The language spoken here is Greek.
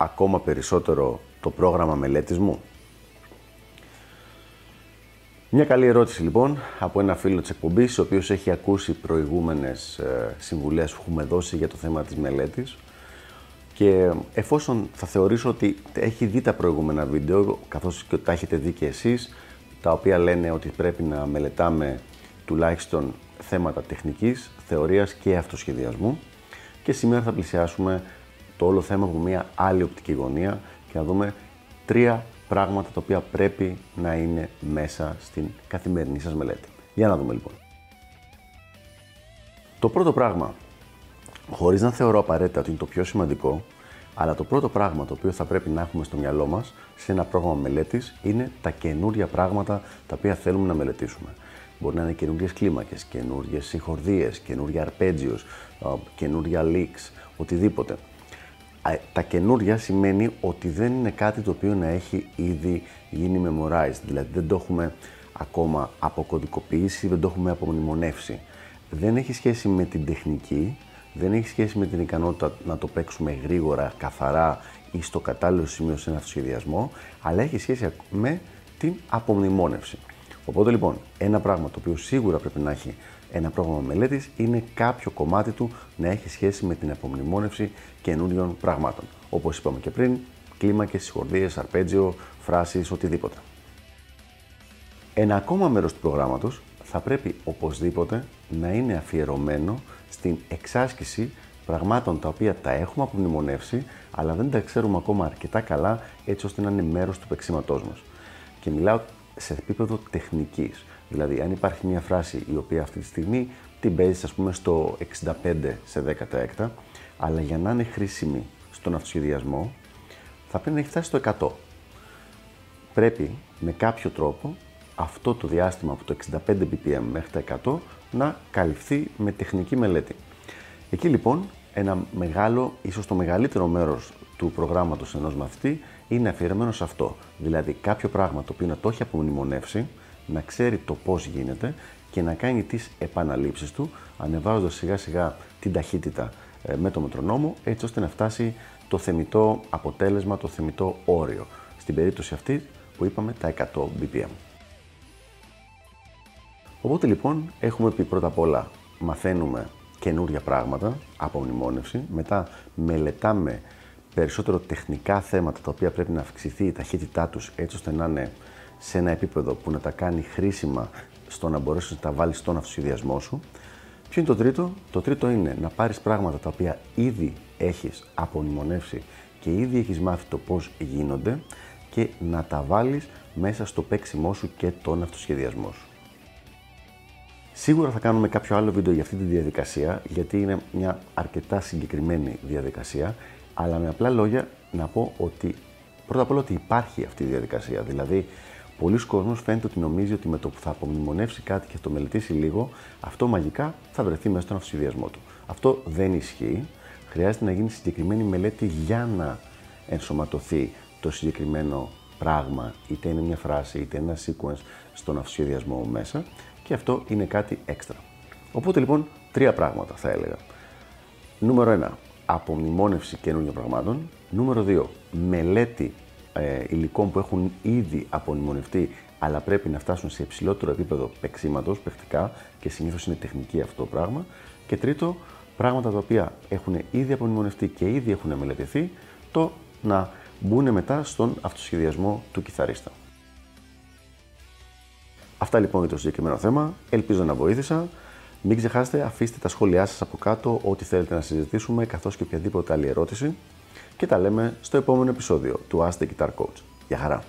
ακόμα περισσότερο το πρόγραμμα μελέτης μου; Μια καλή ερώτηση λοιπόν από ένα φίλο της εκπομπής, ο οποίος έχει ακούσει προηγούμενες ε, συμβουλές που έχουμε δώσει για το θέμα της μελέτης και εφόσον θα θεωρήσω ότι έχει δει τα προηγούμενα βίντεο, καθώς και τα έχετε δει και εσείς, τα οποία λένε ότι πρέπει να μελετάμε τουλάχιστον θέματα τεχνικής, θεωρίας και αυτοσχεδιασμού και σήμερα θα πλησιάσουμε το όλο θέμα από μια άλλη οπτική γωνία και να δούμε τρία πράγματα τα οποία πρέπει να είναι μέσα στην καθημερινή σας μελέτη. Για να δούμε λοιπόν. Το πρώτο πράγμα, χωρίς να θεωρώ απαραίτητα ότι είναι το πιο σημαντικό, αλλά το πρώτο πράγμα το οποίο θα πρέπει να έχουμε στο μυαλό μας σε ένα πρόγραμμα μελέτης είναι τα καινούργια πράγματα τα οποία θέλουμε να μελετήσουμε. Μπορεί να είναι καινούργιες κλίμακες, καινούργιες συγχορδίες, καινούργια αρπέτζιος, καινούργια leaks, οτιδήποτε. Τα καινούργια σημαίνει ότι δεν είναι κάτι το οποίο να έχει ήδη γίνει memorized, δηλαδή δεν το έχουμε ακόμα αποκωδικοποιήσει, δεν το έχουμε απομνημονεύσει. Δεν έχει σχέση με την τεχνική, δεν έχει σχέση με την ικανότητα να το παίξουμε γρήγορα, καθαρά ή στο κατάλληλο σημείο σε ένα σχεδιασμό, αλλά έχει σχέση με την απομνημόνευση. Οπότε λοιπόν, ένα πράγμα το οποίο σίγουρα πρέπει να έχει ένα πρόγραμμα μελέτης είναι κάποιο κομμάτι του να έχει σχέση με την απομνημόνευση καινούριων πραγμάτων. Όπως είπαμε και πριν, κλίμακες, συγχορδίες, αρπέτζιο, φράσεις, οτιδήποτε. Ένα ακόμα μέρος του προγράμματος θα πρέπει οπωσδήποτε να είναι αφιερωμένο στην εξάσκηση πραγμάτων τα οποία τα έχουμε απομνημονεύσει, αλλά δεν τα ξέρουμε ακόμα αρκετά καλά έτσι ώστε να είναι μέρος του παίξήματός μας. Και μιλάω σε επίπεδο τεχνικής. Δηλαδή, αν υπάρχει μια φράση η οποία αυτή τη στιγμή την παίζεις, ας πούμε, στο 65 σε 10 έκτα, αλλά για να είναι χρήσιμη στον αυτοσχεδιασμό, θα πρέπει να έχει φτάσει στο 100. Πρέπει με κάποιο τρόπο αυτό το διάστημα από το 65 BPM μέχρι τα 100 να καλυφθεί με τεχνική μελέτη. Εκεί λοιπόν ένα μεγάλο, ίσως το μεγαλύτερο μέρος του προγράμματος ενός μαθητή είναι αφιερωμένο σε αυτό. Δηλαδή κάποιο πράγμα το οποίο να το έχει απομνημονεύσει, να ξέρει το πώς γίνεται και να κάνει τις επαναλήψεις του, ανεβάζοντας σιγά σιγά την ταχύτητα ε, με το μετρονόμο, έτσι ώστε να φτάσει το θεμητό αποτέλεσμα, το θεμητό όριο. Στην περίπτωση αυτή που είπαμε τα 100 BPM. Οπότε λοιπόν έχουμε πει πρώτα απ' όλα μαθαίνουμε καινούργια πράγματα από μνημόνευση, μετά μελετάμε περισσότερο τεχνικά θέματα τα οποία πρέπει να αυξηθεί η ταχύτητά τους έτσι ώστε να είναι σε ένα επίπεδο που να τα κάνει χρήσιμα στο να μπορέσεις να τα βάλεις στον αυτοσχεδιασμό σου. Ποιο είναι το τρίτο; Το τρίτο είναι να πάρεις πράγματα τα οποία ήδη έχεις απομνημονεύσει και ήδη έχεις μάθει το πώς γίνονται και να τα βάλεις μέσα στο παίξιμό σου και τον αυτοσχεδιασμό σου. Σίγουρα θα κάνουμε κάποιο άλλο βίντεο για αυτή τη διαδικασία, γιατί είναι μια αρκετά συγκεκριμένη διαδικασία, αλλά με απλά λόγια να πω ότι πρώτα απ' όλα ότι υπάρχει αυτή η διαδικασία. Δηλαδή, πολλοί κόσμοι φαίνεται ότι νομίζει ότι με το που θα απομνημονεύσει κάτι και το μελετήσει λίγο, αυτό μαγικά θα βρεθεί μέσα στον αυτοσχεδιασμό του. Αυτό δεν ισχύει. Χρειάζεται να γίνει συγκεκριμένη μελέτη για να ενσωματωθεί το συγκεκριμένο πράγμα, είτε είναι μια φράση, είτε ένα sequence στον αυτοσχεδιασμό μέσα και αυτό είναι κάτι έξτρα. Οπότε λοιπόν, τρία πράγματα θα έλεγα. Νούμερο 1. Απομνημόνευση καινούργιων πραγμάτων. Νούμερο 2. Μελέτη ε, υλικών που έχουν ήδη απομνημονευτεί αλλά πρέπει να φτάσουν σε υψηλότερο επίπεδο παίξήματος, παιχτικά και συνήθως είναι τεχνική αυτό το πράγμα. Και τρίτο, πράγματα τα οποία έχουν ήδη απομνημονευτεί και ήδη έχουν μελετηθεί, το να μπουν μετά στον αυτοσχεδιασμό του κιθαρίστα. Αυτά λοιπόν για το συγκεκριμένο θέμα. Ελπίζω να βοήθησα. Μην ξεχάσετε, αφήστε τα σχόλιά σας από κάτω, ό,τι θέλετε να συζητήσουμε, καθώς και οποιαδήποτε άλλη ερώτηση. Και τα λέμε στο επόμενο επεισόδιο του Ask the Guitar Coach. Γεια χαρά!